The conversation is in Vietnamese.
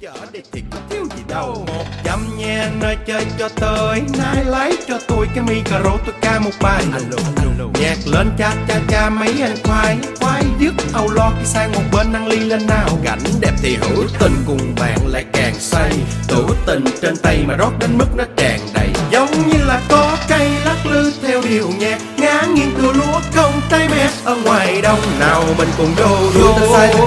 chở đi thì có thiếu gì đâu. Một dăm nha nơi chơi cho tới nay lấy cho tôi cái micro tôi ca một bài. Alo alo nhạc lên cha cha cha mấy anh khoai. Khoai dứt âu lo khi sang một bên năng ly lên nào. Cảnh đẹp thì hữu tình cùng bạn lại càng say. Tủ tình trên tay mà rót đến mức nó tràn đầy. Giống như là có cây lắc lư theo điệu nhạc ngã nghiêng cửa lúa công tay mẹ ở ngoài đông nào mình cùng vô vô